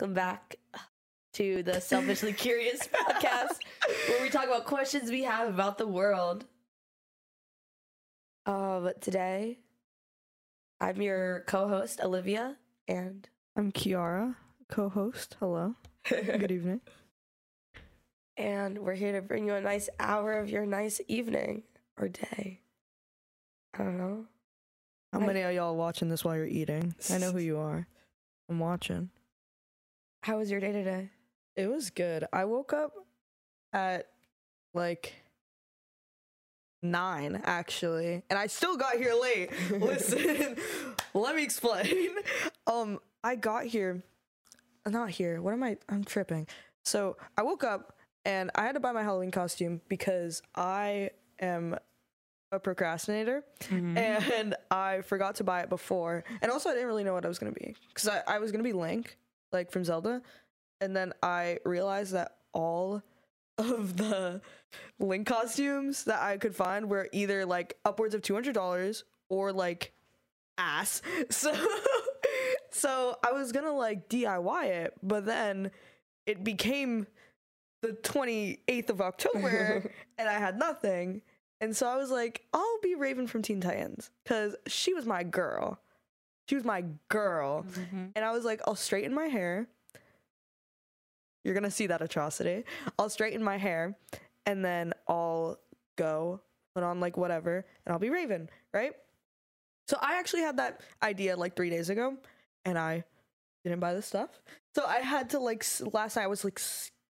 welcome back to the Selfishly Curious podcast, where we talk about questions we have about the world. Uh, but today, I'm your co-host Olivia, and I'm Kiara, co-host. Hello. Good evening. and we're here to bring you a nice hour of your nice evening or day. I don't know. How many of y'all watching this while you're eating? I know who you are. I'm watching. How was your day today? It was good. I woke up at like nine actually, and I still got here late. Listen, let me explain. Um, I got here, not here. What am I? I'm tripping. So I woke up and I had to buy my Halloween costume because I am a procrastinator and I forgot to buy it before. And also, I didn't really know what I was gonna be because I, I was gonna be Link, like from Zelda, and then I realized that all of the Link costumes that I could find were either like upwards of two hundred dollars or like ass. So, so I was gonna like DIY it, but then it became the twenty eighth of October, and I had nothing. And so I was like, I'll be Raven from Teen Titans because she was my girl. She was my girl. Mm-hmm. And I was like, I'll straighten my hair. You're going to see that atrocity. I'll straighten my hair and then I'll go put on like whatever and I'll be Raven, right? So I actually had that idea like three days ago and I didn't buy the stuff. So I had to like, last night I was like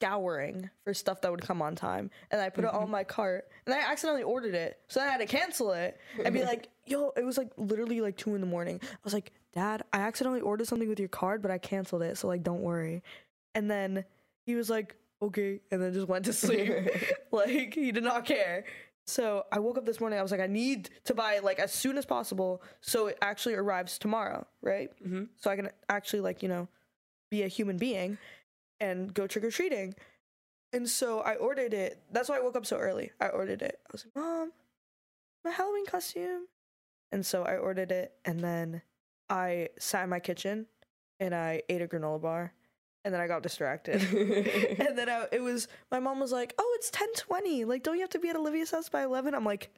scouring for stuff that would come on time and I put it on my cart and I accidentally ordered it. So I had to cancel it and be like, yo, it was like literally like two in the morning. I was like, Dad, I accidentally ordered something with your card, but I canceled it. So like, don't worry. And then he was like, okay. And then just went to sleep. like, he did not care. So I woke up this morning. I was like, I need to buy it like as soon as possible so it actually arrives tomorrow, right? Mm-hmm. So I can actually like, you know, be a human being and go trick or treating. And so I ordered it. That's why I woke up so early. I ordered it. I was like, Mom, my Halloween costume. And so I ordered it and then I sat in my kitchen and I ate a granola bar and then I got distracted. and then I, it was my mom was like, "Oh, it's 10:20. Like don't you have to be at Olivia's house by 11?" I'm like,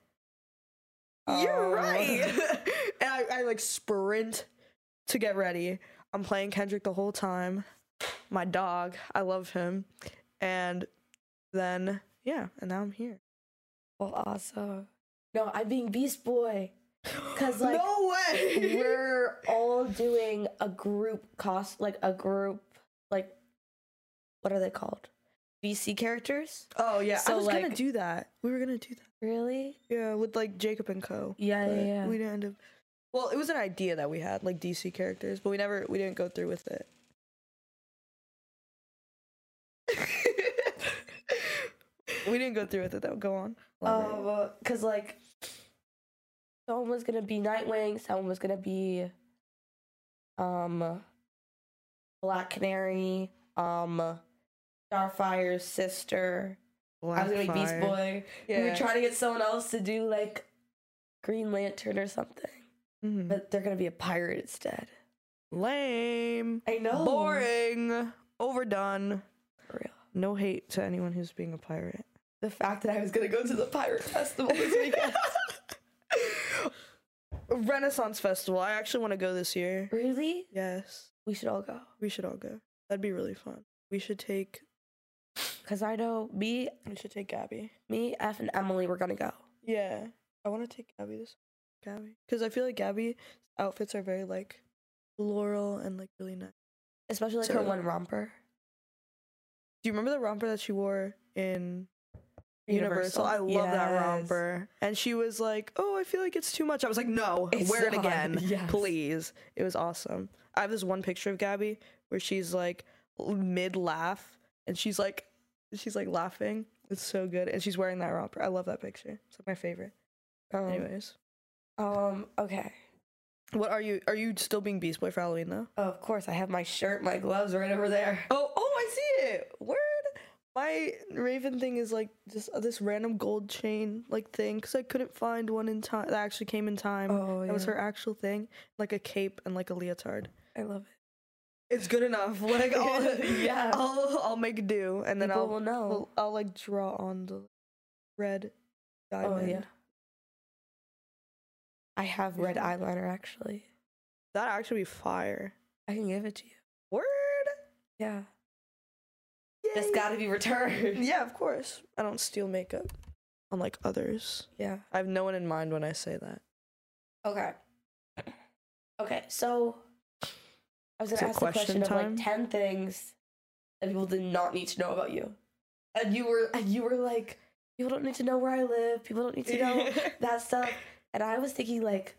"You're Oh. right." and I, I like sprint to get ready. I'm playing Kendrick the whole time. My dog, I love him. And then yeah, and now I'm here. Well, awesome. No, I'm being Beast Boy. 'Cause, like, no way. We're all doing a group cost, like a group, like what are they called? DC characters? oh yeah, I So, was gonna do that. We were gonna do that. Really? Yeah, with like Jacob and Co. Yeah, yeah, yeah. We didn't end up. Well, it was an idea that we had, like DC characters, but we never, we didn't go through with it. We didn't go through with it though. Go on. Um, cause like someone was gonna be Nightwing, someone was gonna be um Black Canary, um Starfire's sister. I was gonna be Beast. Boy. We were trying to get someone else to do like Green Lantern or something. Mhm. But they're gonna be a pirate instead. Lame. I know. Boring. Overdone. For real. No hate to anyone who's being a pirate. The fact that I was gonna go to the pirate festival this weekend. Renaissance Festival. I actually want to go this year. really? Yes. We should all go. We should all go. That'd be really fun. We should take Cause I know me, we should take Gabby. me, F, and Emily We're gonna go. Yeah. I want to take Gabby this Gabby. Because I feel like Gabby's outfits are very like floral and like really nice. Especially like her one romper. Do you remember the romper that she wore in Universal? I love that romper. And she was like, "Oh, I feel like it's too much." I was like, "No, It's wear it not. again, Yes. please." It was awesome. I have this one picture of Gabby where she's like mid laugh and she's like she's like laughing. It's so good, and she's wearing that romper. I love that picture. It's like my favorite. Um, Anyways, Um, okay. what are you? Are you still being Beast Boy for Halloween though? Of course, I have my shirt, my gloves right over there. Oh, oh, I see it. Word. My Raven thing is like just uh, this random gold chain like thing because I couldn't find one in time that actually came in time. Oh, That was her actual thing, like a cape and like a leotard. I love it. It's good enough. Like, I'll, Yeah. I'll, I'll make do, and then People I'll, will know. I'll, I'll like draw on the red diamond. Oh yeah. I have red Yeah. eyeliner actually. That actually be fire. I can give it to you. Word. Yeah. Yay. Just gotta be returned. Yeah, of course. I don't steal makeup, unlike others. Yeah. I have no one in mind when I say that. Okay. Okay, so I was Is gonna ask the question question of time? like ten things that people did not need to know about you. And you were and you were like, people don't need to know where I live, people don't need to know that stuff. And I was thinking like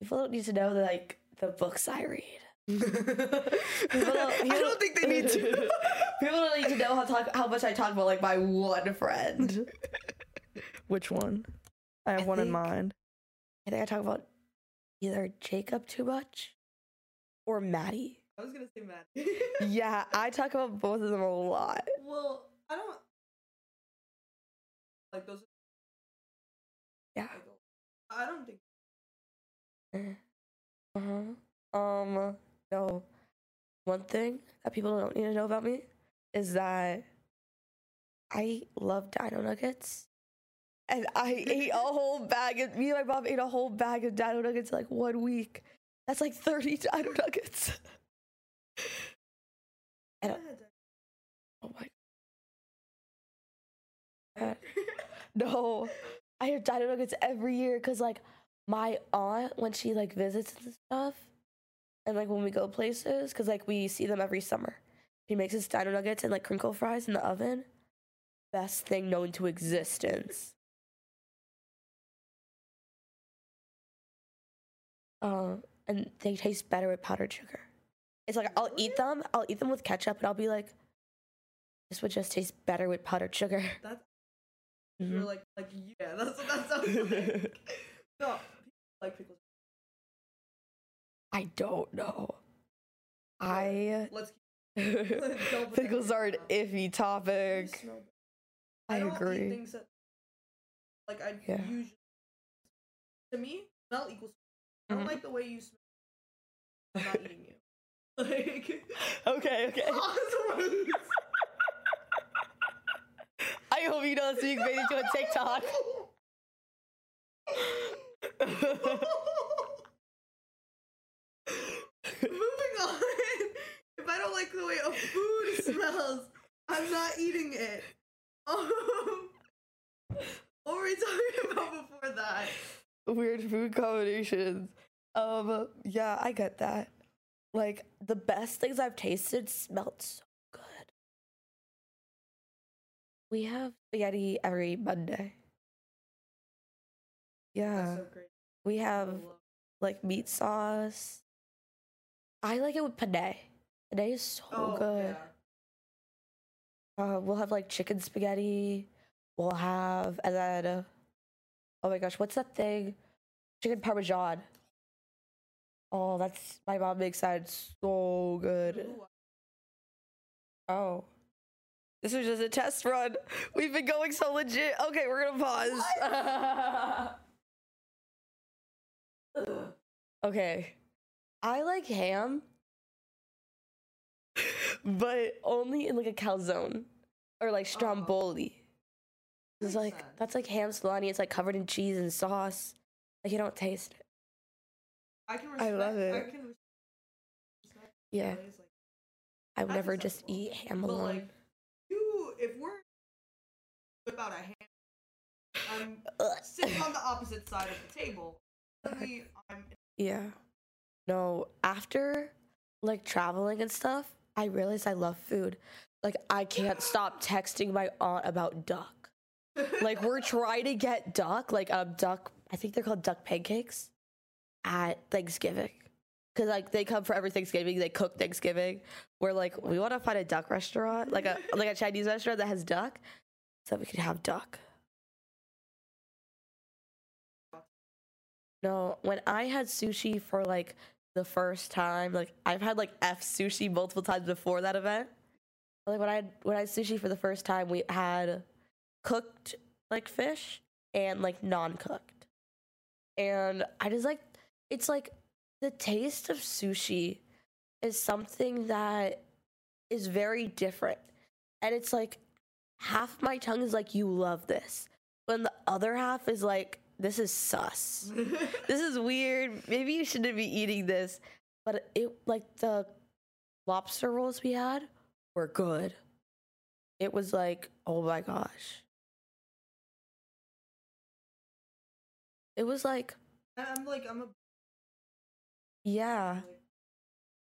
people don't need to know like the books I read. People don't, I people don't think they need to. People don't need to know how talk how much I talk about like my one friend. Which one? I have I one in mind. I think I talk about either Jacob too much or Maddie. I was gonna say Matt. Yeah, I talk about both of them a lot. well, I don't like those. Yeah. I don't think. Uh huh. Um, no. One thing that people don't need to know about me is that I love dino nuggets. And I ate a whole bag of, me and my mom ate a whole bag of dino nuggets in like one week. That's like 30 dino nuggets. And, oh my god. No, I have dino nuggets every year because like my aunt when she like visits and stuff, and like when we go places, because like we see them every summer. She makes his dino nuggets and like crinkle fries in the oven. Best thing known to existence. Uh, and they taste better with powdered sugar. It's like I'll eat them, I'll eat them with ketchup, and I'll be like, this would just taste better with powdered sugar. That's Mhm. you're like like yeah. That's what that sounds like. no, people like pickles. I don't know. I Let's keep Don't put pickles are an iffy topic. I agree. things that like I Yeah. usually to me smell equals. I don't Mhm. like the way you smell. I'm not eating you. Like Okay, okay. I hope you don't being made into a TikTok. Moving on. If I don't like the way a food smells, I'm not eating it. Um, what were we talking about before that? Weird food combinations. Um, yeah, I get that. Like the best things I've tasted smelled so good. We have spaghetti every Monday. Yeah, so we have like meat sauce. I like it with penne. Penne is so Oh, good. yeah. Uh, we'll have like chicken spaghetti. We'll have and then uh, oh my gosh, what's that thing? Chicken parmesan. Oh, that's my mom makes that so good. Oh, this was just a test run. We've been going so legit. Okay, we're gonna pause. okay, I like ham, but only in like a calzone or like stromboli. Oh, it's like sense. that's like ham salami. It's like covered in cheese and sauce. Like you don't taste it. I can I respect, love I it. can respect Yeah, like, I would never just eat ham but alone. like you, if we're about a ham, I'm sitting on the opposite side of the table. Yeah. No, after like traveling and stuff, I realized I love food. Like I can't stop texting my aunt about duck. Like we're trying to get duck, like um duck, I think they're called duck pancakes at Thanksgiving. Cuz like they come for every Thanksgiving, they cook Thanksgiving. We're like we want to find a duck restaurant, like a like a Chinese restaurant that has duck so we can have duck. No, when I had sushi for like the first time, like I've had like F sushi multiple times before that event. Like when I when I had sushi for the first time, we had cooked like fish and like non-cooked. And I just like it's like the taste of sushi is something that is very different. And it's like half my tongue is like, you love this. But the other half is like, this is sus. this is weird. Maybe you shouldn't be eating this. But it, like, the lobster rolls we had were good. It was like, oh my gosh. It was like, I'm like I'm a yeah.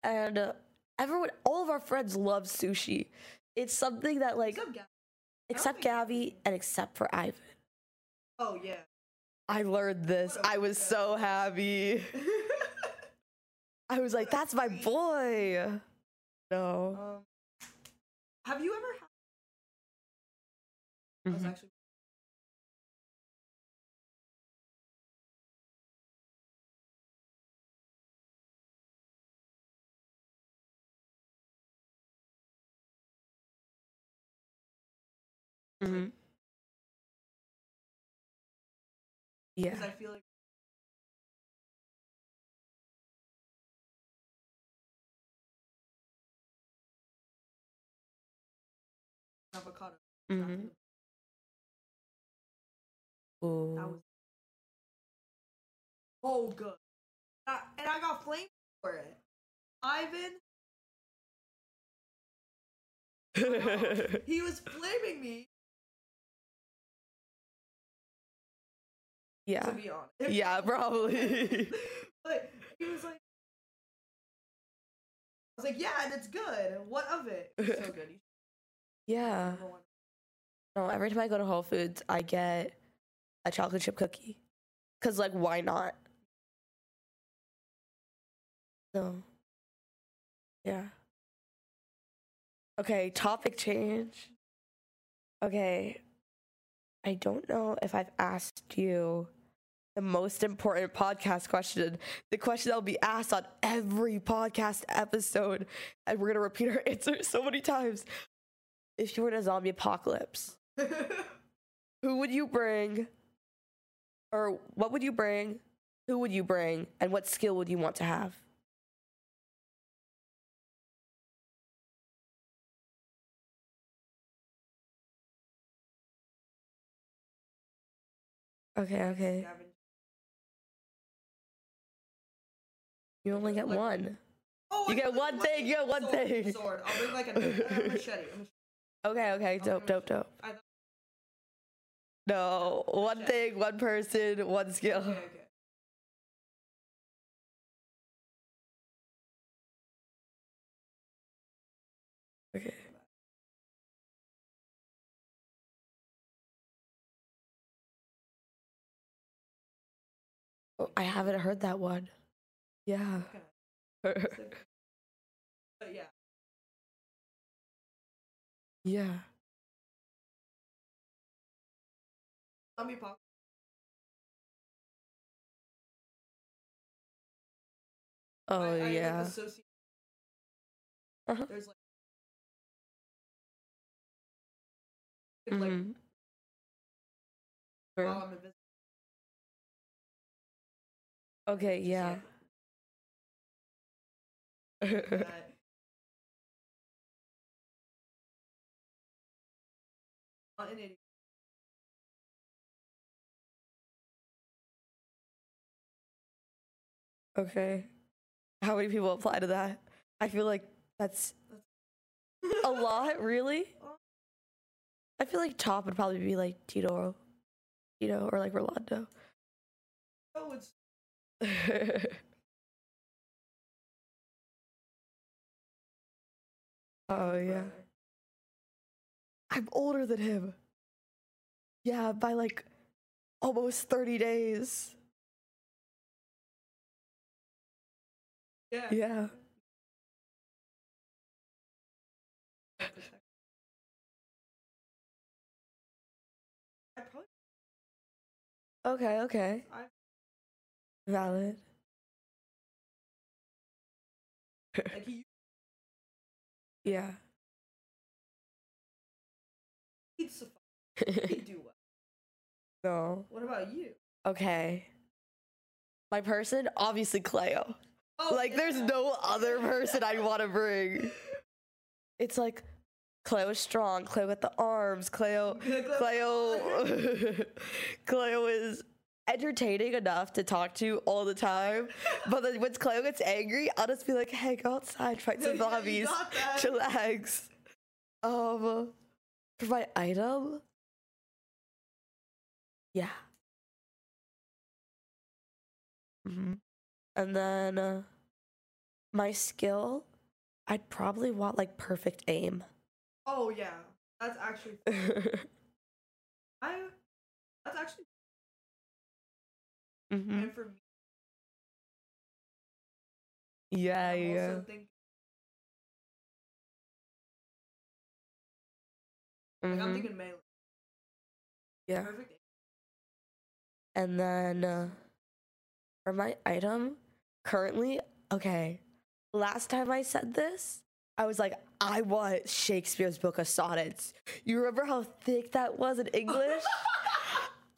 And uh, everyone, all of our friends love sushi. It's something that, like, up, except Gabby and except for Ivan. Oh yeah. I learned this. I was so happy. I was like, that's my boy. No. um, have you ever had? I was Mhm. Mhm. Because Yeah. I feel like. Avocado. Mhm. That was oh good. Uh, and I got flamed for it. Ivan, he was flaming me. Yeah. To be honest. Yeah, probably. but he was like, I was like, yeah, and it's good. What of it? It's so good. Yeah. should have one. No, every time I go to Whole Foods, I get a chocolate chip cookie. Cause like, why not? So, yeah. Okay, topic change. Okay, I don't know if I've asked you the most important podcast question, the question that will be asked on every podcast episode, and we're gonna repeat our answer so many times. If you were in a zombie apocalypse, who would you bring? Or what would you bring? Who would you bring? And what skill would you want to have? Okay, okay. You only get Like- one. Oh, You I get one thing, you get one sword, thing. Sword. I'll bring like a, a machete. Okay, okay, dope, dope, dope. No, one thing, one person, one skill. okay, okay. Okay. Oh, I haven't heard that one. Yeah. But yeah. yeah. Zombie pop. Oh I, I, like, yeah. associate- Uh-huh. There's like. It's like. Okay, just yeah. Like that. Not okay. How many people apply to that? I feel like that's a lot, really. I feel like top would probably be like Tito, Tito, or like Rolando. Oh, it's oh yeah. I'm older than him. Yeah, by like almost 30 days. Yeah. Yeah. Okay, okay. Valid. like he Yeah. he'd suffice. He'd do well. no. What about you? Okay. My person, obviously Cleo. Oh, like there's no other person I'd want to bring. It's like Cleo is strong, Cleo with the arms, Cleo Cleo Cleo is entertaining enough to talk to all the time. But then when Cleo gets angry, I'll just be like, hey, go outside, fight some zombies. Chillax. Um for my item. Yeah. hmm And then uh, my skill, I'd probably want like perfect aim. Oh yeah, that's actually I. That's actually hmm and for me. Yeah, I'm yeah. like, I'm thinking melee. Yeah. Perfect. And then uh, for my item, currently, okay, last time I said this, I was like, I want Shakespeare's Book of Sonnets. You remember how thick that was in English?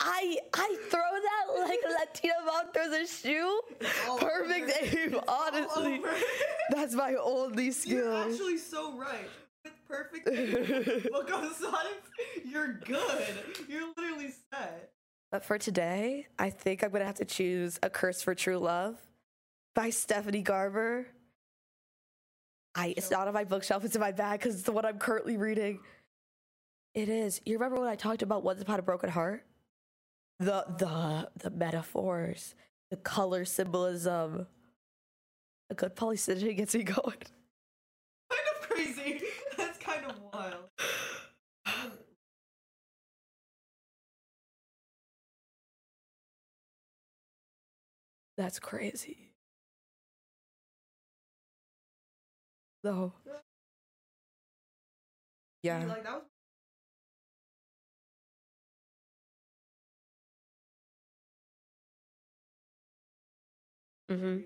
I I throw that like Latina mom throws a shoe. all Perfect over. aim, honestly. That's my only skill. You're actually so right. With perfect aim, book of sonnets, you're good. You're literally set. But for today, I think I'm gonna have to choose A Curse for True Love by Stephanie Garber. I it's not on my bookshelf, it's in my bag because it's the one I'm currently reading. It is. You remember when I talked about Once Upon a Broken Heart? The the the metaphors, the color symbolism. A good polysyndeton gets me going. Kind of crazy. That's kind of wild. That's crazy. Though. Yeah. Like that was hmm.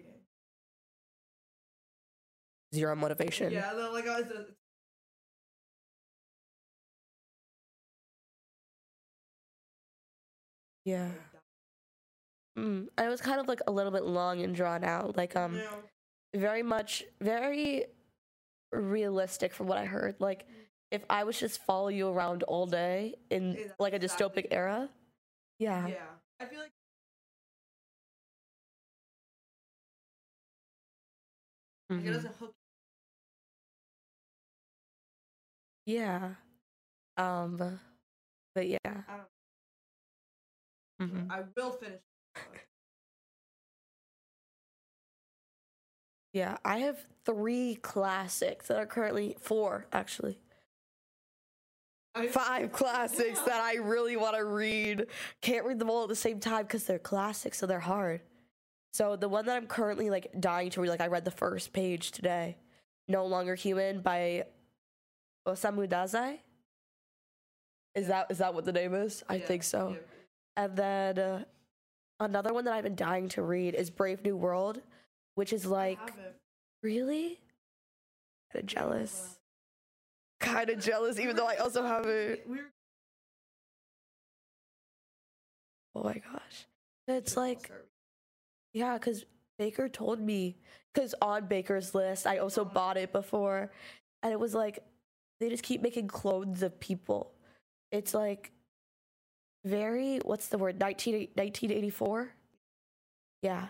Zero motivation. Yeah, the, like I was. Uh, Yeah. Mm. And it was kind of like a little bit long and drawn out. Like um no. very much very realistic from what I heard. Like if I was just follow you around all day in Yeah, like a exactly- dystopic era. Yeah. Yeah, I feel like like, it Mhm. doesn't hook. Yeah. Um but yeah. I don't. Mhm. I will finish. Yeah, I have 3 classics that are currently 4 actually. I, five classics that I really want to read. Can't read them all at the same time because they're classics, so they're hard. So the one that I'm currently like dying to read, like I read the first page today, "No Longer Human" by Osamu Dazai. Is that is that what the name is? I Yeah, think so. yeah. And then uh, another one that I've been dying to read is Brave New World, which is like really kind of jealous. Kind of jealous, even though I also haven't. Oh my gosh. It's like. Yeah, because Baker told me, because on Baker's list, I also Uh-huh. bought it before, and it was like, they just keep making clones of people. It's like very, what's the word, 19, 1984? Yeah.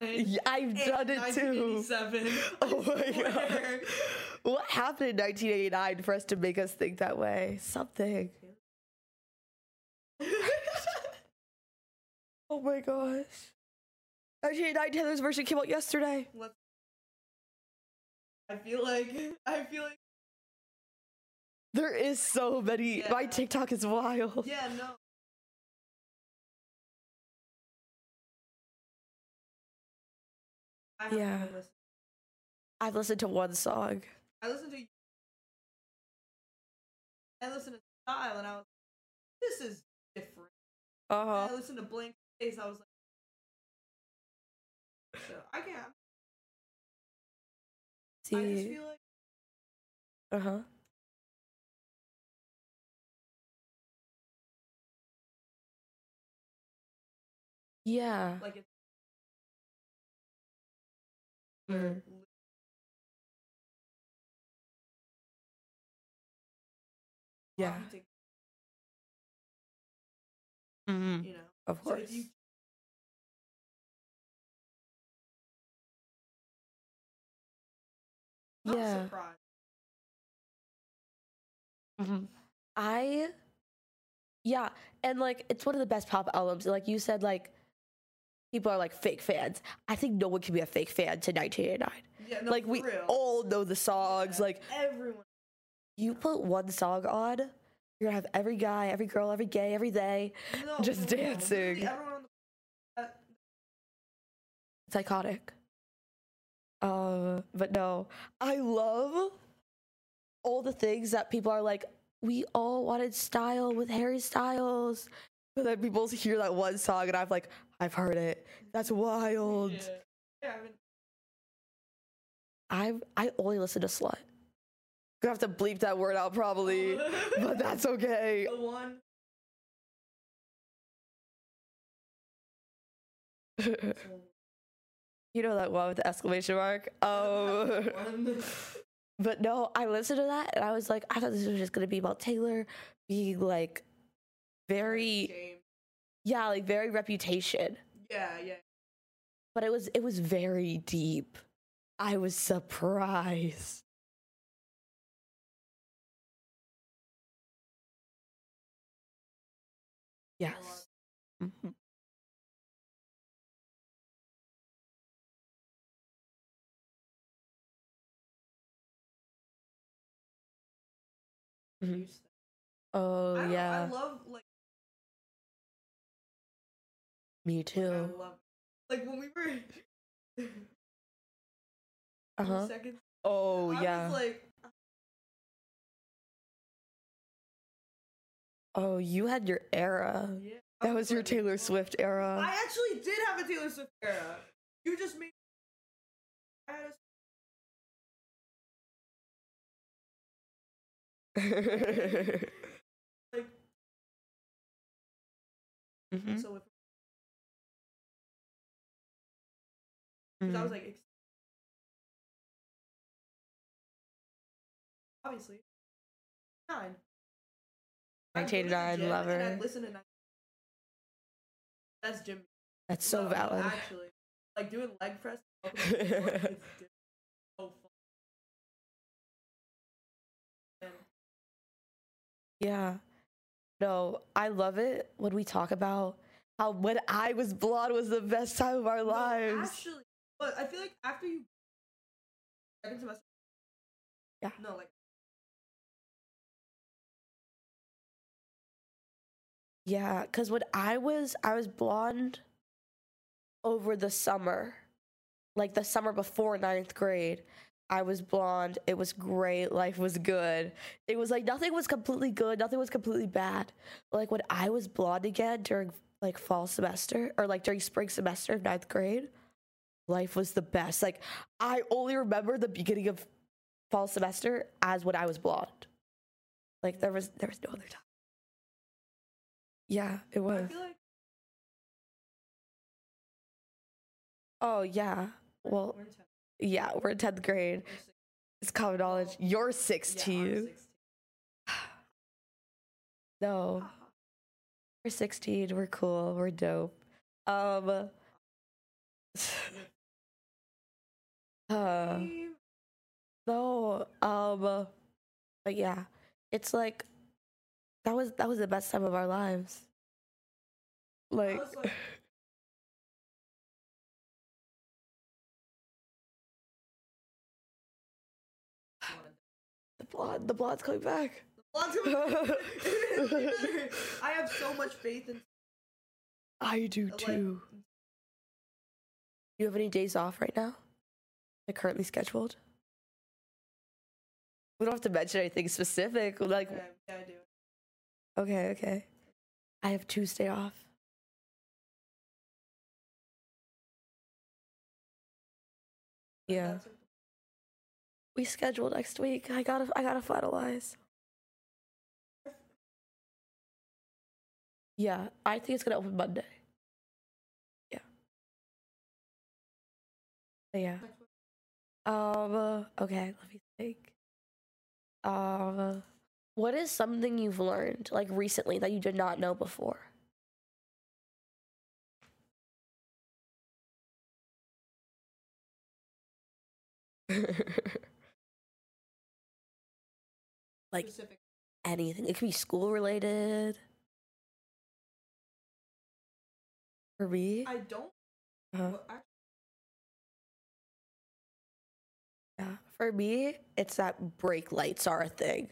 Yeah, I've done it too. Oh my God. What happened in 1989 for us to make us think that way? Something. Oh my gosh. 1989 Taylor's version came out yesterday. Let's- I feel like I feel like There is so many. My TikTok is wild. yeah no. I Yeah. listened. I've listened to one song. I listened to I listened to Style and I was this is different. Uh huh. I listened to Blank Space. I was like, so I can't. I just See. feel like Uh huh. Yeah. Like it's Mhm. Yeah. Mhm. You know. Of So course. you Yeah. surprised. Mhm. I yeah, and like it's one of the best pop albums. Like you said, like people are like fake fans. I think no one can be a fake fan to 1989. Yeah, no, like we real. all know the songs. Yeah, Like everyone. you put one song on, you're gonna have every guy, every girl, every gay, every they. No, just. Literally dancing. On the uh, It's iconic. Uh, but no, I love all the things that people are like. We all wanted style with Harry Styles, but then people hear that one song and I'm like, I've heard it. That's wild. yeah. Yeah, I mean, I I only listen to slut. Gonna have to bleep that word out probably, but that's okay. the one. you know that one with the exclamation mark. Um, but no, I listened to that and I was like, I thought this was just gonna be about Taylor being like very James. yeah, like very reputation. Yeah, yeah. But it was it was very deep. I was surprised. Yes. Mhm. Mhm. Used to- Oh I don't know, yeah, I love like me like, I too. love like when we were Uh huh. seconds. Oh I yeah. was like oh, you had your era. yeah. That was your Taylor. Swift era. I actually did have a Taylor Swift era. You just made I had a like Mhm, so if 'cause I was mhm. like obviously nine. I'd go to the 1989 lover. I'd listen to nine. That's gym. That's so No, valid. Actually, like doing leg press. welcome to the sport, it's di- so fun. Yeah. No, I love it when we talk about how when I was blonde was the best time of our no, lives. actually, but I feel like after you second semester. Yeah. No, like Yeah, because when I was I was blonde over the summer. Like the summer before ninth grade. I was blonde. It was great. Life was good. It was like nothing was completely good, nothing was completely bad. But like when I was blonde again during like fall semester or like during spring semester of ninth grade, life was the best. Like I only remember the beginning of fall semester as when I was blonde. Like there was there was no other time. Yeah, it was. like Oh yeah. Well, we're yeah, we're in tenth grade. It's common knowledge. You're yeah, sixteen. 16. No, we're sixteen. We're cool. We're dope. Um. uh. No. Um. But yeah, it's like that was that was the best time of our lives. Like. like- The blonde, the blonde's coming back. Blonde's coming- I have so much faith in I do like, too. You have any days off right now? Like currently scheduled? We don't have to mention anything specific. Like, Yeah, yeah, I do. Okay, okay. I have Tuesday off. Yeah. We schedule next week. I gotta I gotta finalize. Yeah, I think it's gonna open Monday. Yeah. But yeah. Um okay, let me think. Um what is something you've learned like recently that you did not know before? like Specific. anything. It could be school related. For me, I don't. uh, well, actually, yeah. For me, it's that brake lights are a thing.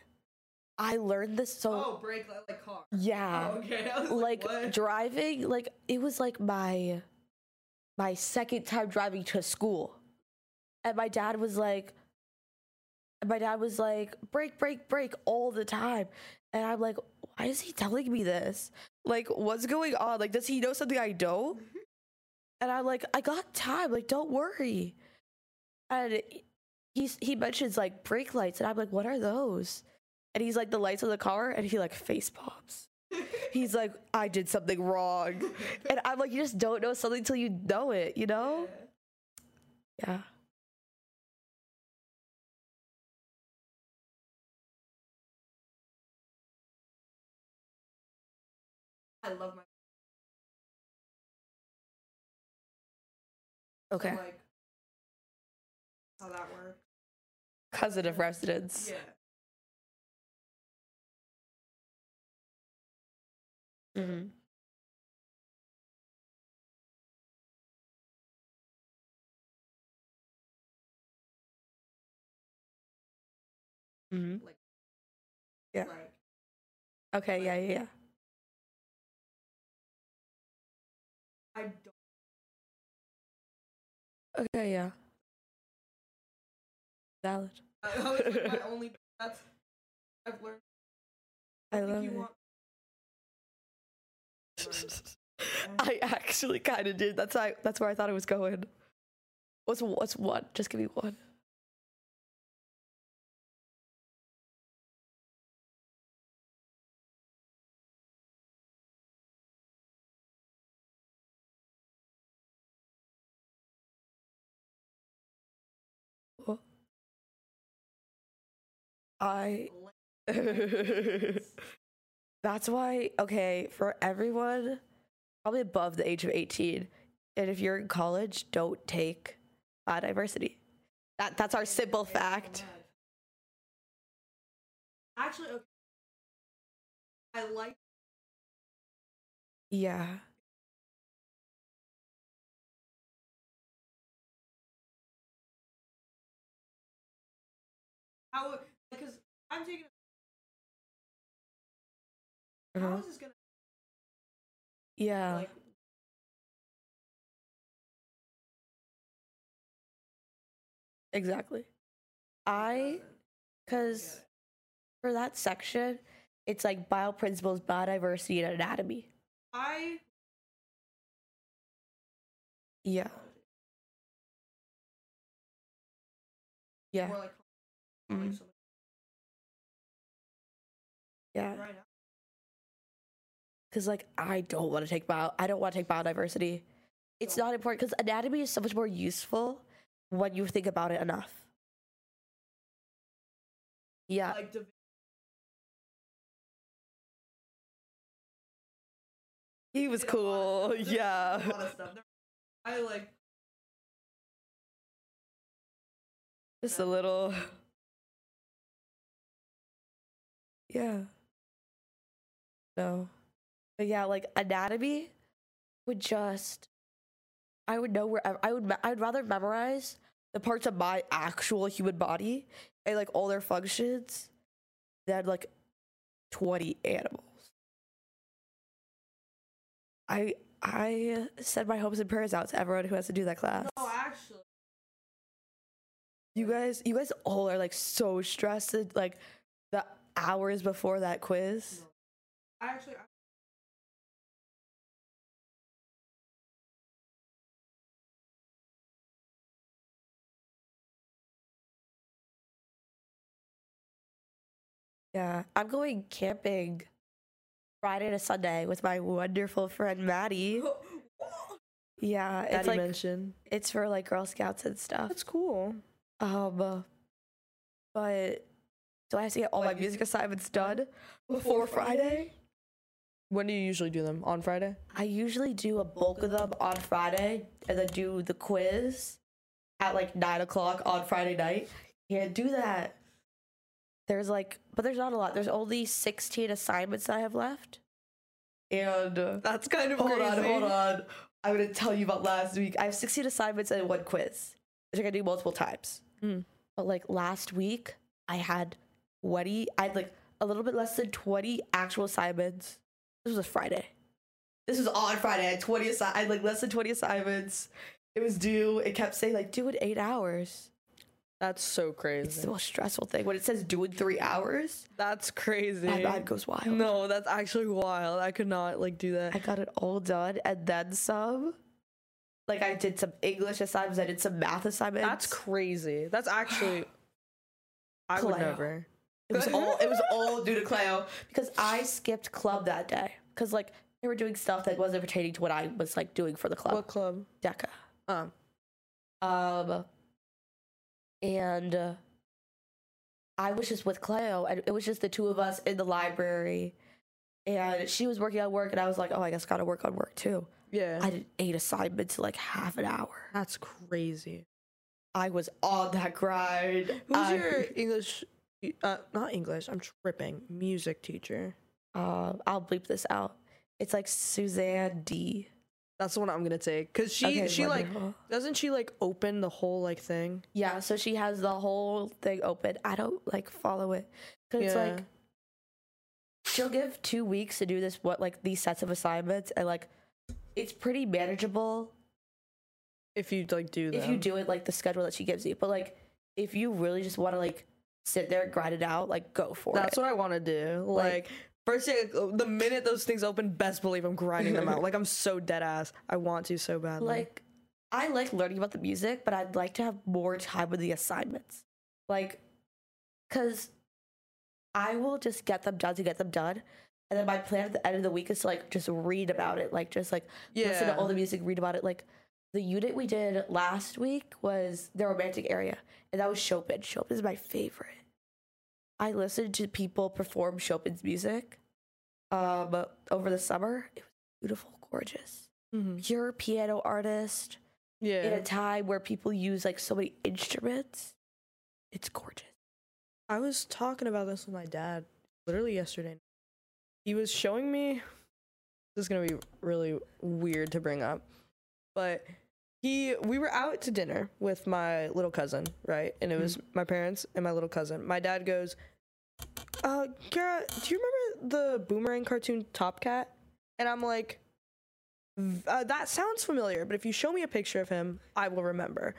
I learned this so oh, brake like car. yeah. Oh, okay. Was like driving like it was like my my second time driving to school. And my dad was like my dad was like break break break all the time. And i'm like why is he telling me this? Like what's going on? Like does he know something i don't? Mm-hmm. And i'm like i got time. Like don't worry. And he's he mentions like brake lights. And i'm like what are those and he's like the lights of the car and he like face pops he's like, I did something wrong. And I'm like, you just don't know something till you know it, you know? Yeah. I love my. Okay. So, like how that works. Cousin of residence. Yeah. Mm-hmm. Mm-hmm. Like. Yeah. Like. Okay, yeah, yeah, yeah. I don't. Okay, yeah. Valid. That was like my only. That's. I've learned. I think love you it. want- I actually kind of did. That's I. That's where I thought it was going. What's what's one? Just give me one. I. That's why, okay, for everyone, probably above the age of 18, and if you're in college, don't take biodiversity. That, that's our simple fact. Actually, okay. I like. Yeah. How because I'm taking. Uh-huh. How is this gonna Yeah. like? exactly. I, because for that section, it's like bioprinciples, biodiversity, and anatomy. I Yeah. Yeah. like, Mhm. like Yeah. right. Because like I don't want to take bio. I don't want to take biodiversity. It's not important because anatomy is so much more useful when you think about it enough. Yeah, Like div- he was did a lot of cool. stuff. There's a Yeah, lot of stuff. I like just a little. Yeah. No, but yeah, like anatomy would just. I would know where I would. I'd rather memorize the parts of my actual human body and like all their functions than like twenty animals. I I send my hopes and prayers out to everyone who has to do that class. no actually. You guys, you guys all are like so stressed. Like the hours before that quiz. No. I actually I, Yeah, I'm going camping Friday to Sunday with my wonderful friend Maddie. Yeah, it's Daddy like mentioned. it's for like Girl Scouts and stuff. That's cool. Um, but do I have to get all my Like, you- music assignments done before Friday? When do you usually do them? On Friday? I usually do a bulk of them on Friday and then do the quiz at like nine o'clock on Friday night. Can't do that. There's like, but there's not a lot. There's only 16 assignments that I have left. And uh, That's kind of hold crazy. on, hold on. I'm gonna tell you about last week. I have 16 assignments and one quiz, which I can do multiple times. Mm. But like last week, I had 20. I had like a little bit less than 20 actual assignments. This was a Friday. This was on Friday. I had 20 assi- I had like less than 20 assignments. It was due. It kept saying like do it eight hours. That's so crazy. It's the most stressful thing. When it says do in three hours, That's crazy. my mind goes wild. No, that's actually wild. I could not like do that. I got it all done and then some. Like I did some English assignments, I did some math assignments. That's crazy. That's actually. I would never. it was all it was all due to Cleo because I skipped club that day because like they were doing stuff that wasn't pertaining to what I was like doing for the club. What club? DECA. Um. Um, and uh, I was just with Cleo, and it was just the two of us in the library. And she was working on work, and I was like, "Oh, I guess gotta work on work too." Yeah. I did eight assignments in like half an hour. that's crazy. I was on that grind. Who's I- your English? Uh, not English. I'm tripping. Music teacher. Uh, I'll bleep this out. It's like Suzanne D. That's the one I'm gonna take. Cause she Okay, she like doesn't she like open the whole like thing? Yeah, so she has the whole thing open. I don't like follow it because it's like she'll give two weeks to do this. What like these sets of assignments and like it's pretty manageable If you like do that. if you do it like the schedule that she gives you. But like if you really just want to like sit there and grind it out, like go for That's it. That's what I want to do. Like- Like, first thing, the minute those things open, best believe I'm grinding them out. Like I'm so dead ass. I want to so badly. like I like learning about the music, but I'd like to have more time with the assignments. Like cuz I will just get them done to get them done. And then my plan at the end of the week is to like just read about it, like just like listen to all the music, read about it. Like the unit we did last week was the romantic area, and that was Chopin. Chopin is my favorite. I listened to people perform Chopin's music um over the summer. It was beautiful, gorgeous. Mhm. Pure piano artist yeah. in a time where people use like so many instruments. It's gorgeous. I was talking about this with my dad literally yesterday. He was showing me this is going to be really weird to bring up. But he we were out to dinner with my little cousin, right? And it was my parents and my little cousin. My dad goes, "Uh, Kara, do you remember the boomerang cartoon Top Cat?" And I'm like, uh, that sounds familiar, but if you show me a picture of him, I will remember.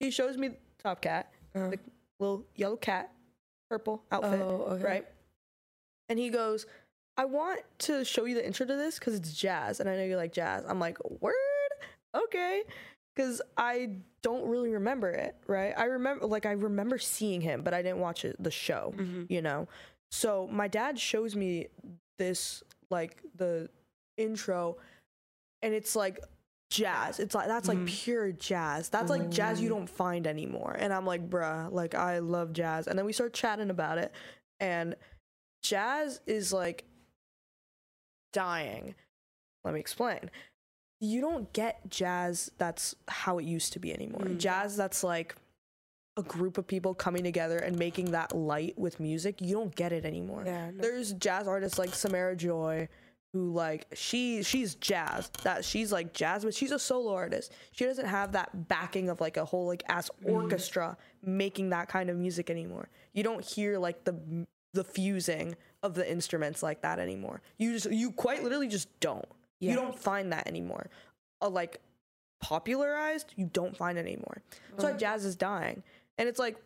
He shows me Top Cat, Uh, the little yellow cat, purple outfit, oh, okay. right? And he goes, I want to show you the intro to this because it's jazz, and I know you like jazz. I'm like, word, okay, because I don't really remember it, right? I remember, like, I remember seeing him, but I didn't watch it, the show, Mhm. you know. So my dad shows me this, like, the intro, and it's like jazz. It's like that's like Mhm. pure jazz. That's like jazz you don't find anymore. And I'm like, bruh, like I love jazz. And then we start chatting about it, and jazz is like dying. Let me explain. You don't get jazz that's how it used to be anymore. Mm. Jazz that's like a group of people coming together and making that light with music. You don't get it anymore. Yeah. no. There's jazz artists like Samara Joy who like she she's jazz. That she's like jazz, but she's a solo artist. She doesn't have that backing of like a whole like ass orchestra making that kind of music anymore. You don't hear like the the fusing of the instruments like that anymore. You just you quite literally just don't. Yeah. You don't find that anymore. Uh, like popularized, you don't find it anymore. That's why Mm. jazz is dying. And it's like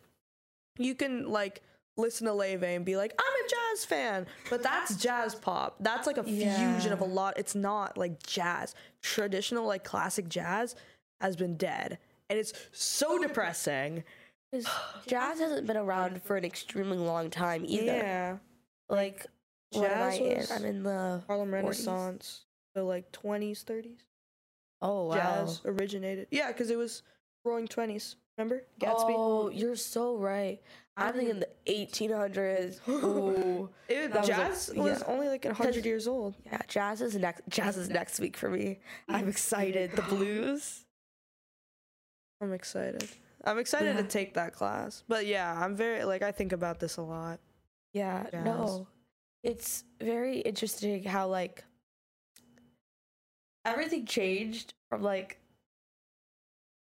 you can like listen to Laufey and be like, I'm a jazz fan, but that's jazz pop. That's like a fusion of a lot. It's not like jazz. Traditional like classic jazz has been dead, and it's so depressing. jazz hasn't been around for an extremely long time either. Yeah, Like, what am I Jazz in? I'm in the Harlem 40s. Renaissance, the like 20s, 30s. Oh wow. jazz originated. Yeah, because it was Roaring Twenties. Remember Gatsby? Oh, you're so right. I'm thinking the 1800s. Ooh. It- that was jazz was, yeah. only like hundred years old. Yeah, jazz is next. Jazz is next week for me. I'm excited. The blues. I'm excited. I'm excited to take that class. But yeah, I'm very like I think about this a lot. Yeah, Jazz. no. It's very interesting how like everything changed from like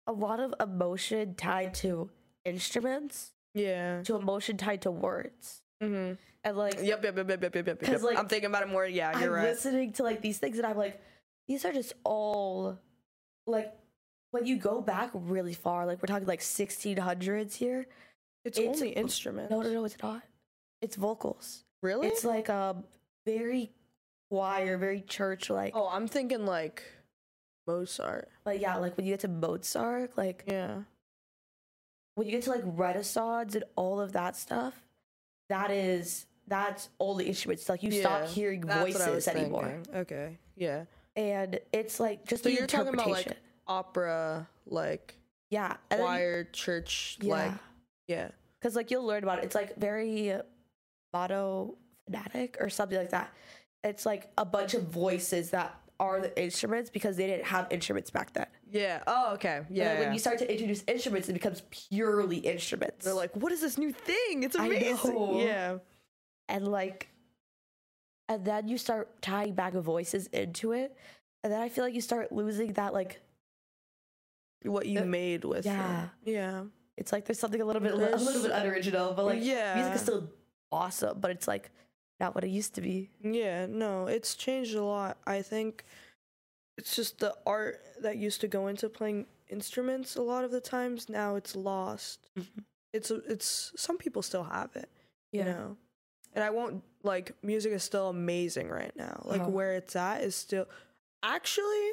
a lot of emotion tied to instruments Yeah. to emotion tied to words. Mm-hmm. And like Yep, yep, yep, yep, yep, yep, yep. like, I'm thinking about it more. Yeah, I'm you're right. listening to like these things and I'm like, these are just all like when you go back really far, like we're talking like 1600s here. It's, it's- only instruments. No, no, no, it's not. It's vocals. Really? It's like um very choir, very church like. oh, I'm thinking like Mozart. But yeah, like when you get to Mozart, like Yeah. when you get to like Renaissance and all of that stuff, that is that's all the issue. It's Like you stop hearing That's what I was voices anymore, thinking. Okay. Yeah. and it's like just So you're talking about, like. Opera, like yeah, and then choir, church, yeah, like yeah. because like you'll learn about it. It's like very monophonetic or something like that. It's like a bunch of voices that are the instruments because they didn't have instruments back then. Yeah. Oh, okay. And Yeah. when you start to introduce instruments, it becomes purely instruments. They're like, what is this new thing? It's amazing. Yeah. and like and then you start tying back voices into it and then i feel like you start losing that like What you Uh, made with it. yeah. Yeah. it's like there's something a little bit a little bit unoriginal but like yeah. music is still awesome but it's like not what it used to be Yeah, no, it's changed a lot. I think it's just the art that used to go into playing instruments a lot of the times now it's lost. Mhm. It's it's some people still have it, you know. And I won't like music is still amazing right now. Like Yeah. where it's at is still actually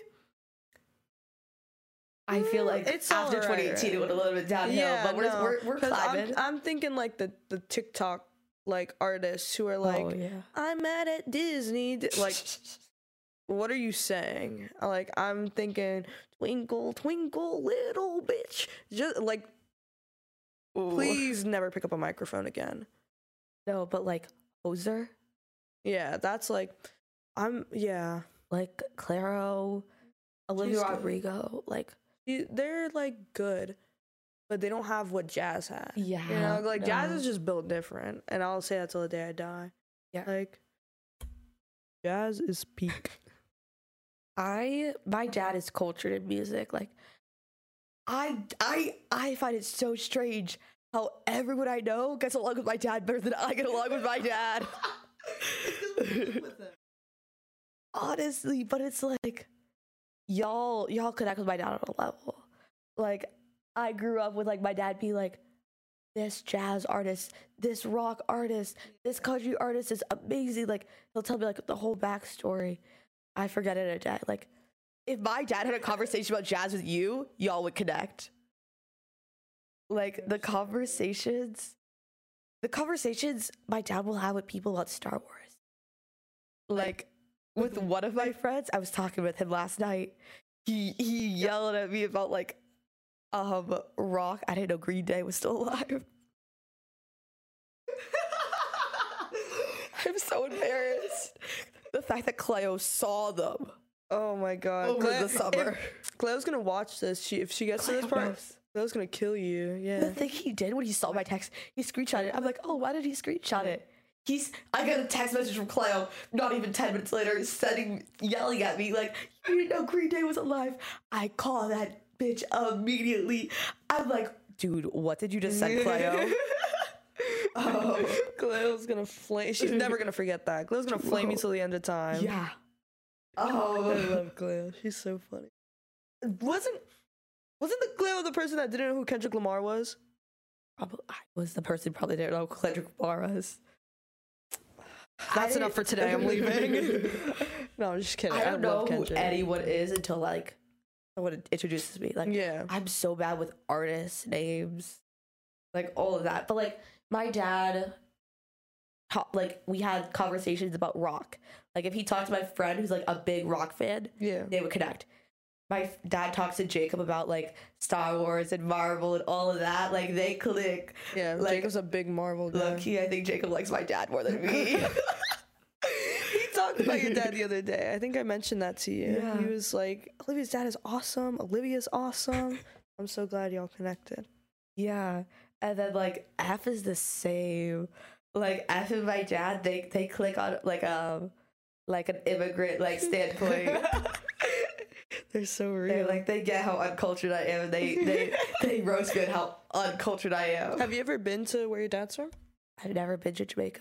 i feel Mm, like it's after alright, 2018 it went a little bit downhill but we're, no, we're, we're 'cause I'm- climbing I'm, thinking like the the TikTok like artists who are oh, like oh yeah I'm mad at Disney. Like, what are you saying? Like, I'm thinking, twinkle, twinkle, little bitch. Just like, Ooh. please never pick up a microphone again. no but like Hozier Yeah, that's like, I'm, yeah. like Clairo olivia rodrigo like They're like good, but they don't have what jazz has. yeah You know, like jazz is just built different. And I'll say that till the day I die. Yeah. Like, jazz is peak. I my dad is cultured in music. Like I I I find it so strange how everyone I know gets along with my dad better than I get along with my dad. Honestly, but it's like y'all y'all connect with my dad on a level. Like I grew up with like my dad be like this jazz artist, this rock artist, this country artist is amazing. Like he'll tell me like the whole backstory. I forget it a day. Like, if my dad had a conversation about jazz with you, y'all would connect. Like the conversations, the conversations my dad will have with people about Star Wars. Like with one of my friends, I was talking with him last night. He he yelled at me about like um rock. I didn't know Green Day was still alive. I'm so embarrassed. The fact that Cleo saw them Oh my god. over Cleo- the summer. If Cleo's gonna watch this. She if she gets to this part, knows. Cleo's gonna kill you. Yeah the thing he did when he saw my text, he screenshot it. I'm like, oh, why did he screenshot it? He's. I got a text message from Cleo. Not even ten minutes later, sending, yelling at me like, "You didn't know Green Day was alive." I call that bitch immediately. I'm like, dude, what did you just send, Cleo? oh, Cleo's gonna flame. She's never gonna forget that. Cleo's gonna flame you till the end of time. yeah. Oh, I love Cleo. She's so funny. Wasn't wasn't the Cleo the person that didn't know who Kendrick Lamar was? probably I was the person probably didn't know who Kendrick Lamar was. That's I enough for today. I'm leaving. no, I'm just kidding. I don't know love who Kendrick. anyone is until like someone introduces me. Like, Yeah. I'm so bad with artists' names, like all of that. But like my dad, like we had conversations about rock. Like if he talked to my friend who's like a big rock fan, Yeah. they would connect. my dad talks to Jacob about like Star Wars and Marvel and all of that. Like they click. Yeah, Like, Jacob's a big Marvel guy. Look, I think Jacob likes my dad more than me. about your dad the other day. I think I mentioned that to you. Yeah. He was like, Olivia's dad is awesome. Olivia's awesome. I'm so glad y'all connected. yeah, and then like F is the same. Like F and my dad, they they click on like um like an immigrant like standpoint. They're so real. they real. like they get how uncultured I am. and They they they roast good how uncultured I am. Have you ever been to where your dad's from? I've never been to Jamaica.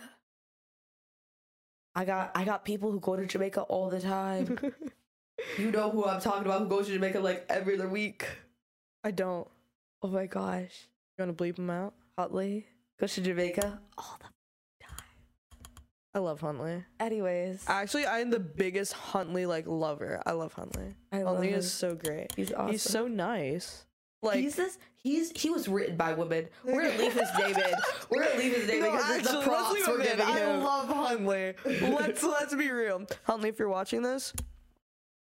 I got I got people who go to Jamaica all the time. you know who I'm talking about who goes to Jamaica like every other week. I don't. Oh my gosh. You want to bleep him out? Huntley goes to Jamaica all the time. I love Huntley. Anyways, Actually, I'm the biggest Huntley like lover. I love Huntley. I love Huntley him. is so great. He's awesome. He's so nice. Like he's this. He's he was written by women. We're gonna leave his name in. We're gonna leave his name No, because the actually, let's props we're him in. giving I love Huntley. let's let's be real. Huntley, if you're watching this,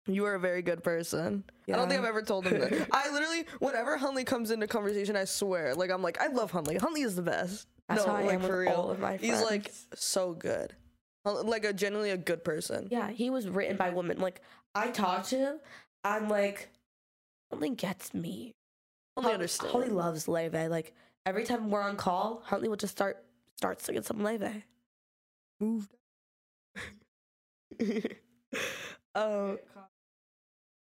you are a very good person. I don't think I've ever told him that. I literally, whenever Huntley comes into conversation, I swear, like I'm like, I love Huntley. Huntley is the best. That's no, how I like am for with real. all of my friends. He's like so good. Like a genuinely a good person. Yeah, he was written by women. Like I talked to him, I'm like, something gets me. Understands. Huntley loves Laufey. Like every time we're on call, Huntley will just start start singing some Laufey. moved. Oh.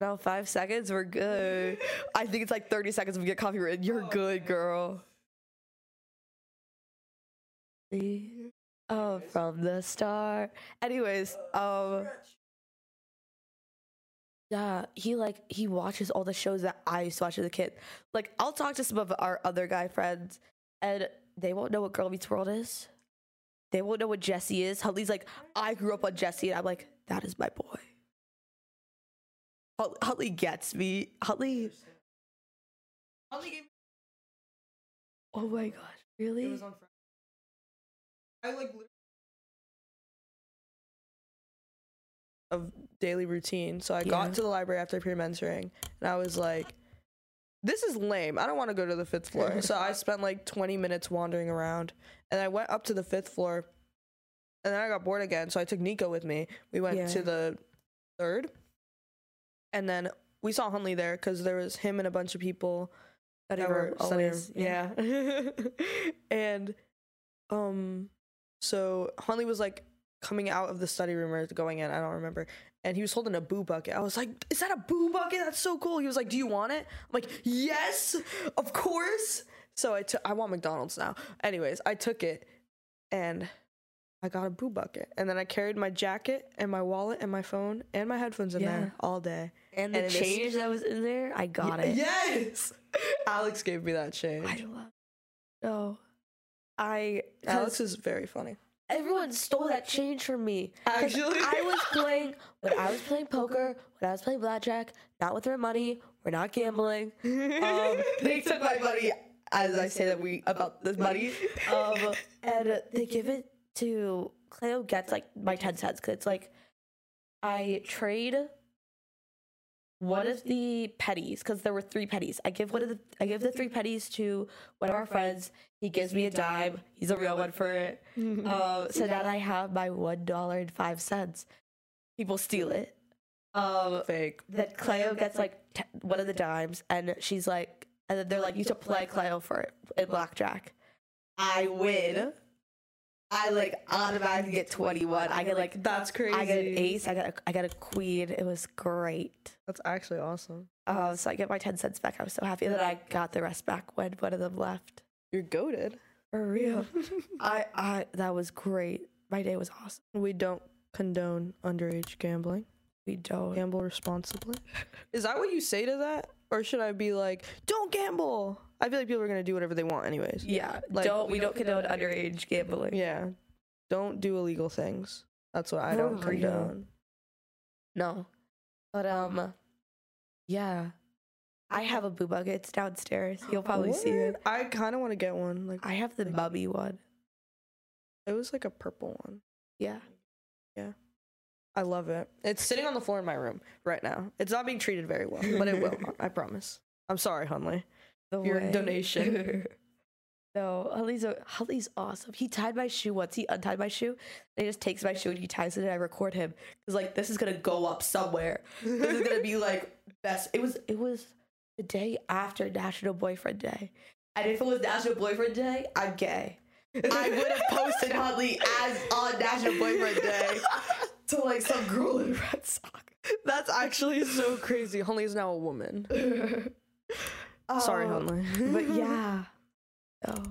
now five seconds, we're good. I think it's like 30 seconds if we get copyrighted. You're good, girl. Oh, from the start. Anyways, um Yeah, he like he watches all the shows that I used to watch as a kid. Like I'll talk to some of our other guy friends and they won't know what Girl Meets World is. They won't know what Jessie is. Huntley's like, I grew up on Jessie, and I'm like, that is my boy. Hut- Huntley gets me. Huntley. Huntley gave Oh my gosh, really? It was on Friday. I like lit- of daily routine. So I Yeah. got to the library after peer mentoring and I was like, this is lame. I don't want to go to the fifth floor. so I spent like 20 minutes wandering around and I went up to the fifth floor and then I got bored again. So I took Nico with me. We went Yeah. to the third and then we saw Huntley there because there was him and a bunch of people that room, were always, Yeah. and um so Huntley was like coming out of the study room or going in, I don't remember. And he was holding a boo bucket. I was like, "Is that a boo bucket? That's so cool." He was like, "Do you want it?" I'm like, "Yes, of course." So I took I want McDonald's now. Anyways, I took it and I got a boo bucket. And then I carried my jacket and my wallet and my phone and my headphones in Yeah. there all day. And the And is- change that was in there, I got it. Yes. Alex gave me that change. I love. No, I. Alex is very funny. Everyone stole that change from me. Actually? I was playing when I was playing poker, when I was playing blackjack, not with our money. We're not gambling. Um, they took my money as I say that we about this money. Um, and they give it to Cleo gets like my ten cents because it's like I trade one of the pennies because there were three pennies. I give one of the I give the three pennies to one of our friends. He gives me a dime. He's a real one for it. Um, so now I have my one dollar and five cents. People steal it. Um, Fake. then Cleo gets like t- one of the dimes, and she's like, and then they're like, you should play Cleo for it in blackjack. I win. I like automatically get twenty one. I get like That's crazy. I get an ace. I got a, I got a queen. It was great. That's actually awesome. Uh, so I get my ten cents back. I was so happy that I got the rest back when one of them left. You're goaded. For real. I I that was great. My day was awesome. We don't condone underage gambling. We don't. Gamble responsibly. Is that what you say to that? Or should I be like, don't gamble? I feel like people are gonna do whatever they want anyways. Yeah, Like- don't we don't condone underage gambling. Yeah. Don't do illegal things. That's what I For don't real. condone. No. But um yeah. I have a boo bucket. It's downstairs. You'll probably see it. I kind of want to get one. Like I have the mummy one. it was like a purple one. Yeah. Yeah. I love it. It's sitting on the floor in my room right now. It's not being treated very well, but it will. I promise. I'm sorry, Hunley. The Your way- donation. no, Huntley's a, Huntley's awesome. He tied my shoe once. He untied my shoe. And he just takes my shoe and he ties it and I record him because like this is gonna go up somewhere. This is gonna be like best. It was it was the day after National Boyfriend Day, and if it was National Boyfriend Day, I'm gay. I would have posted Huntley as on National Boyfriend Day to like some girl in a red sock. That's actually so crazy. Hunley is now a woman. Sorry, Um, Hunley. But yeah. Oh.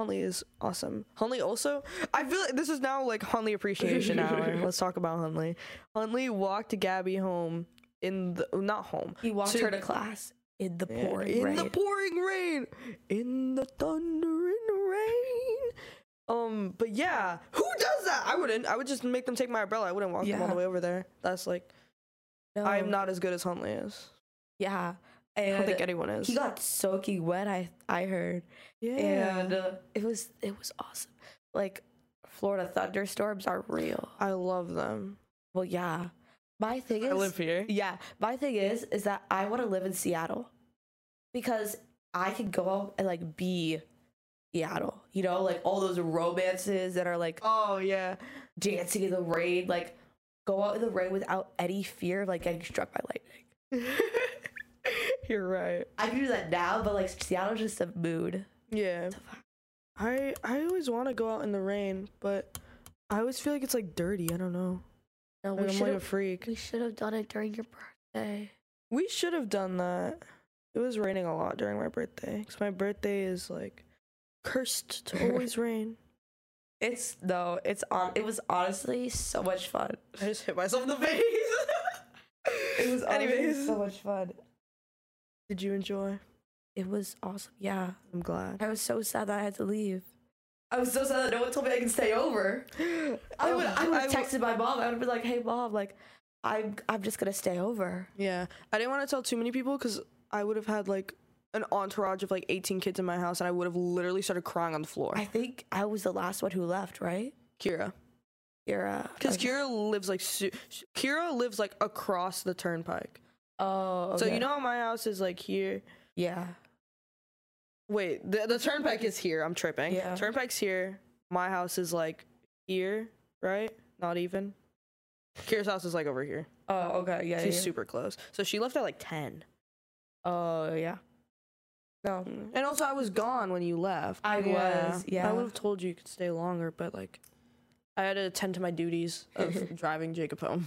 Hunley is awesome. Hunley also, I feel like this is now like Hunley appreciation hour. Let's talk about Hunley. Hunley walked Gabby home in the not home. He walked To- her to class in the pouring in rain. the pouring rain, in the thundering rain. Um, but yeah, who that? I wouldn't. I would just make them take my umbrella. I wouldn't walk them all the way over there. That's like No. I am not as good as Huntley is. Yeah. I don't think anyone is. he got soaking wet. I I heard, yeah. and uh, it was it was awesome. Like Florida thunderstorms are real. I love them. Well, yeah. My thing is, I live here. yeah. My thing is, is that I want to live in Seattle because I can go out and like be Seattle. You know, like all those romances that are like Oh yeah. dancing in the rain, like go out in the rain without any fear of like getting struck by lightning. You're right. I can do that now, but like Seattle's just a mood. Yeah. I I always want to go out in the rain, but I always feel like it's like dirty. I don't know. No, Like, we I'm should like a have freak. we should have done it during your birthday. We should have done that. It was raining a lot during my birthday because my birthday is like cursed to always rain. It's no, it's on. It was honestly so much fun. I just hit myself in the face. It was honestly anyways. so much fun. Did you enjoy? It was awesome. Yeah, I'm glad. I was so sad that I had to leave. I was so sad that no one told me I can stay over. Oh, I would I would have texted my mom. I would have been like, "Hey, mom, like, I'm I'm just gonna stay over." Yeah, I didn't want to tell too many people because I would have had like an entourage of like 18 kids in my house, and I would have literally started crying on the floor. I think I was the last one who left, right? Kira, Kira. because okay. Kira lives like su- Kira lives like across the turnpike. Oh, So you know how my house is like here. Yeah. Wait, the the turnpike is here. I'm tripping. Yeah. Turnpike's here. My house is like here, right? Not even. Kira's house is like over here. Oh, okay. Yeah. She's yeah. super close. So she left at like 10. Oh, yeah. No. And also, I was gone when you left. I was, yeah. I would have told you you could stay longer, but like, I had to attend to my duties of driving Jacob home.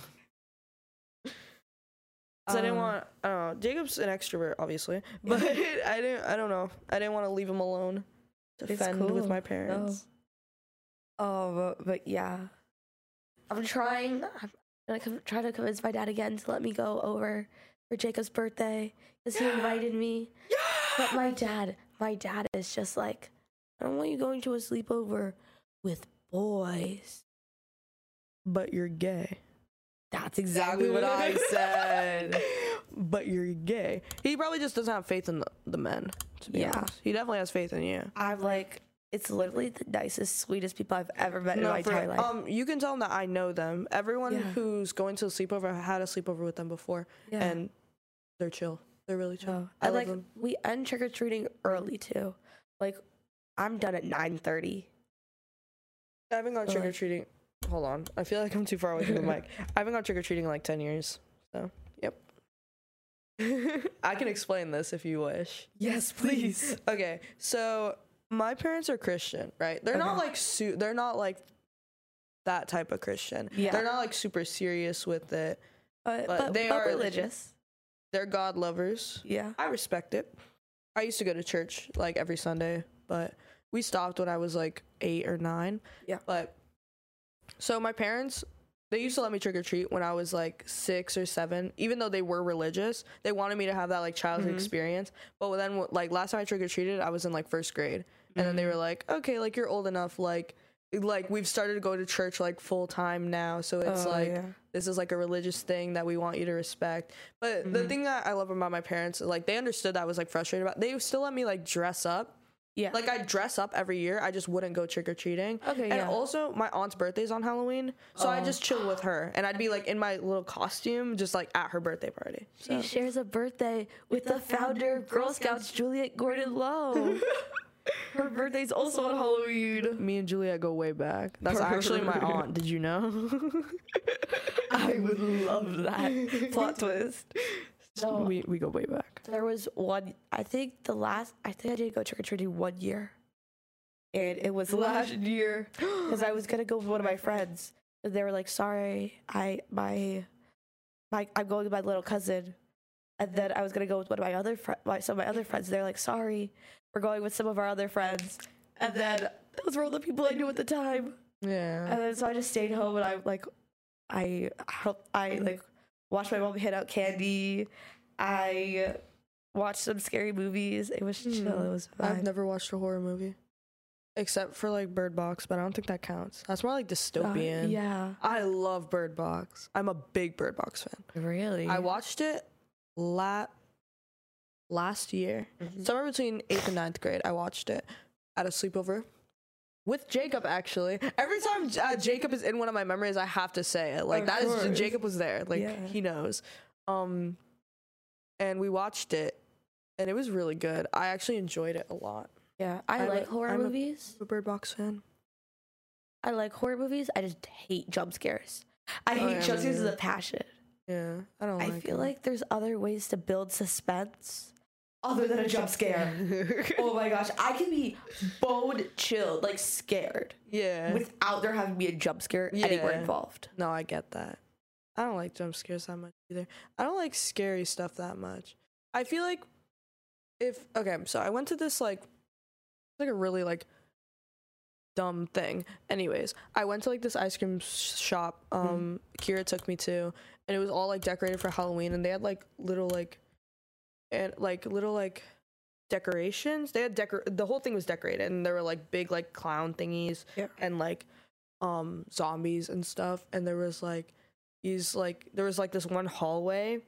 Cause I didn't Um, want. I don't know. Jacob's an extrovert, obviously, but I didn't. I don't know. I didn't want to leave him alone to It's fend with my parents. Oh, but, but yeah. I'm trying. I'm gonna com- try to convince my dad again to let me go over for Jacob's birthday because he invited me. But my dad, my dad is just like, I don't want you going to a sleepover with boys. But you're gay. That's exactly what I said. but you're gay. He probably just doesn't have faith in the, the men. To be Yeah. honest, he definitely has faith in you. I'm like, it's literally the nicest, sweetest people I've ever met in my for- entire life. Um, you can tell them that I know them. Everyone Yeah. who's going to a sleepover I had a sleepover with them before, yeah. and they're chill. They're really chill. Oh, I love like them. we end trick or treating early too. Like I'm done at nine thirty. I haven't gone trick or treating. Hold on, I feel like I'm too far away from the mic. I haven't gone trick or treating in like ten years. So, yep. I can explain this if you wish. Yes, please. Okay, so my parents are Christian, right? They're not uh-huh. like su- they're not like that type of Christian. Yeah. They're not like super serious with it. But But but, they but are- religious. They're God lovers. Yeah. I respect it. I used to go to church like every Sunday, but we stopped when I was like 8 or 9. Yeah. But so my parents they used to let me trick or treat when I was like 6 or 7, even though they were religious. They wanted me to have that like childhood Mhm. experience. But then like last time I trick or treated, I was in like first grade. And then they Mm. were like, "Okay, like you're old enough like like we've started to go to church like full time now, so it's Oh, like yeah. this is like a religious thing that we want you to respect. But the Mhm. thing that I love about my parents, like they understood that I was like frustrated about. They still let me like dress up, Yeah. Like I dress up every year. I just wouldn't go trick or treating. Okay, And yeah. also, my aunt's birthday's on Halloween, so I Oh. just chill with her, and I'd be like in my little costume, just like at her birthday party. So. She shares a birthday with the founder of Girl Scouts, Juliette Gordon Low. Her birthday's also on Halloween. Me and Juliette go way back. That's actually my aunt. Did you know? I would love that plot twist. So we we go way back. there was one. I think the last. I think I did go trick or treating one year, and it was last year because I was gonna go with one of my friends. And they were like, "Sorry, I my my I'm going with my little cousin." And then I was gonna go with one of my other friends, my, some of my other friends. They're like, "Sorry, we're going with some of our other friends." And then those were all the people I knew at the time. Yeah. And then so I just stayed home and I like I helped I like watched my mom hand out candy. I watched some scary movies. It was chill. It was I've never watched a horror movie, except for like Bird Box, but I don't think that counts. That's more like Uh, dystopian. yeah. I love Bird Box. I'm a big Bird Box fan. Really? I watched it la- last year, Mhm. somewhere between eighth and ninth grade. I watched it at a sleepover with Jacob. Actually, every time uh, Jacob is in one of my memories, I have to say it. Like Of that is course. Jacob was there. Like Yeah. he knows. Um, and we watched it, and it was really good. I actually enjoyed it a lot. yeah. I I'm a- like horror I'm movies. I'm a Bird Box fan. I like horror movies. I just hate jump scares. I Oh, hate yeah, jump scares with a passion. Yeah, I don't. I like feel like there's other ways to build suspense other than a jump scare. oh my gosh, I can be bone chilled, like scared, yeah. without there having to be a jump scare anywhere involved. No, I get that. I don't like jump scares that much either. I don't like scary stuff that much. I feel like if okay, so I went to this like like a really like dumb thing. Anyways, I went to like this ice cream shop um Kira took me to and it was all like decorated for Halloween and they had like little like and like little like decorations. They had decor the whole thing was decorated and there were like big like clown thingies Yeah. and like um zombies and stuff and there was like these like there was like this one hallway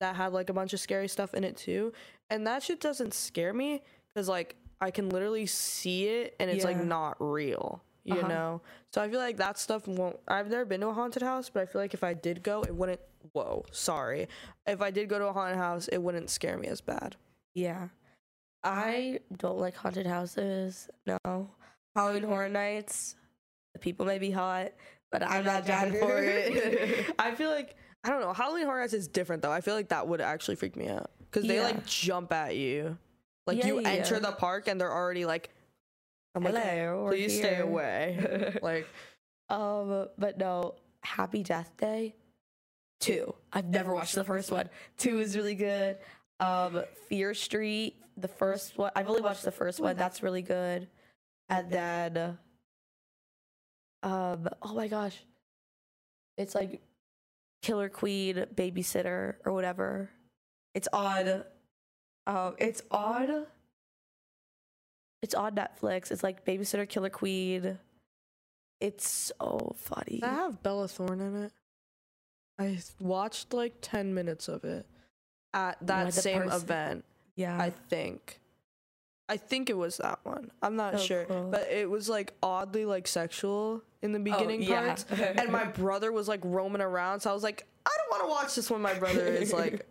that had like a bunch of scary stuff in it too and that shit doesn't scare me because like i can literally see it and it's like not real you Uh-huh. know so i feel like that stuff won't i've never been to a haunted house but i feel like if i did go it wouldn't whoa sorry if i did go to a haunted house it wouldn't scare me as bad Yeah. I don't like haunted houses. No. Halloween Horror Nights. The people may be hot, but I'm not down for it. I feel like I don't know. Halloween Horror Nights is different though. I feel like that would actually freak me out because they Yeah. like jump at you, like Yeah, you yeah, enter the park and they're already like, I'm like, Hello, we're please stay away. like, Um, but no, Happy Death Day. Two. I've never watched the first one. Two is really good. Um, Fear Street, the first one. I've only watched the first one. That's really good. And then, um, oh my gosh, it's like Killer Queen, Babysitter, or whatever. It's on. Um, it's on. It's on Netflix. It's like Babysitter, Killer Queen. It's so funny. I have Bella Thorne in it? I watched like ten minutes of it at that same person- event. Yeah. I think. I think it was that one. I'm not Oh, sure, cool. but it was like oddly like sexual in the oh, beginning yeah. parts, and my brother was like roaming around, so I was like, I don't want to watch this when my brother is like,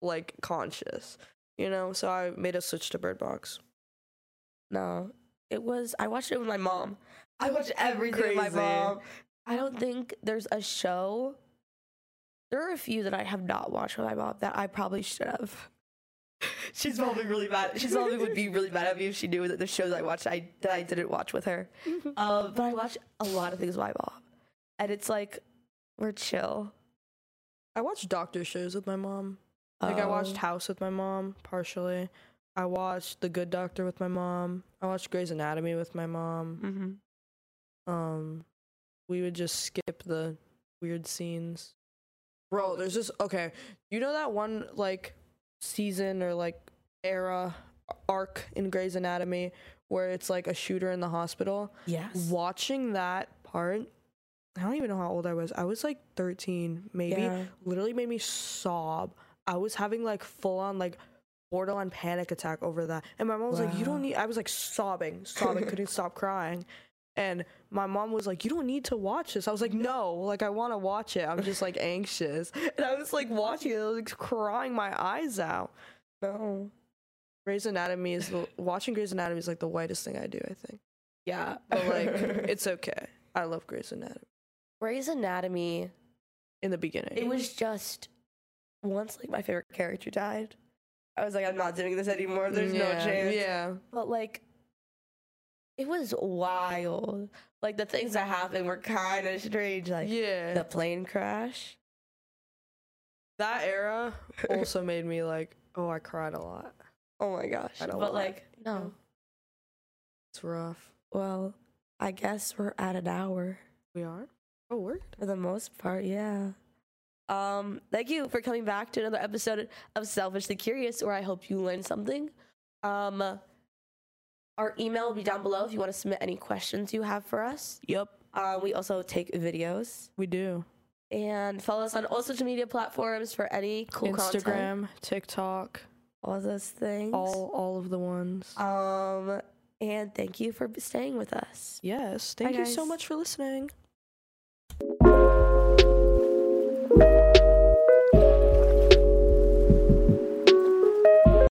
like conscious, you know. So I made a switch to Bird Box. No, it was. I watched it with my mom. I watched everything with my mom. I don't think there's a show. There are a few that I have not watched with my mom that I probably should have. She's probably really mad. She's probably would be really mad at me if she knew that the shows I watched I that I didn't watch with her. Um, but I watch a lot of things with my mom, and it's like we're chill. I watched doctor shows with my mom. Like I watched Oh, House with my mom partially. I watched The Good Doctor with my mom. I watched Grey's Anatomy with my mom. mhm. um we would just skip the weird scenes bro there's just okay you know that one like season or like era arc in Grey's Anatomy where it's like a shooter in the hospital Yes. watching that part I don't even know how old I was I was like 13 maybe Yeah. literally made me sob I was having like full on like borderline panic attack over that. And my mom was like, "You don't need." I was like sobbing, sobbing, couldn't stop crying. And my mom was like, "You don't need to watch this." I was like, "No, like I want to watch it. I'm just like anxious." And I was like watching it, I was like crying my eyes out. No. Grey's Anatomy is the, watching Grey's Anatomy is like the whitest thing I do. I think, Yeah. but like it's okay. I love Grey's Anatomy Grey's Anatomy. in the beginning. It was just once like my favorite character died. I was like, I'm not doing this anymore. There's no chance. Yeah, But like, it was wild. Like the things that happened were kind of strange. Like yeah. the plane crash. that era also made me like, oh, I cried a lot. Oh my gosh. I don't But like, no. It's rough. Well, I guess we're at an hour We are. Oh, word. for the most part. Yeah. Um, thank you for coming back to another episode of Selfishly Curious, where I hope you learned something. Um, our email will be down below if you want to submit any questions you have for us. Yep, Uh, we also take videos we do. and follow us on all social media platforms for any cool content, Instagram, TikTok, all those things. all all of the ones. Um, and thank you for staying with us. yes. Thank Bye, you so much for listening.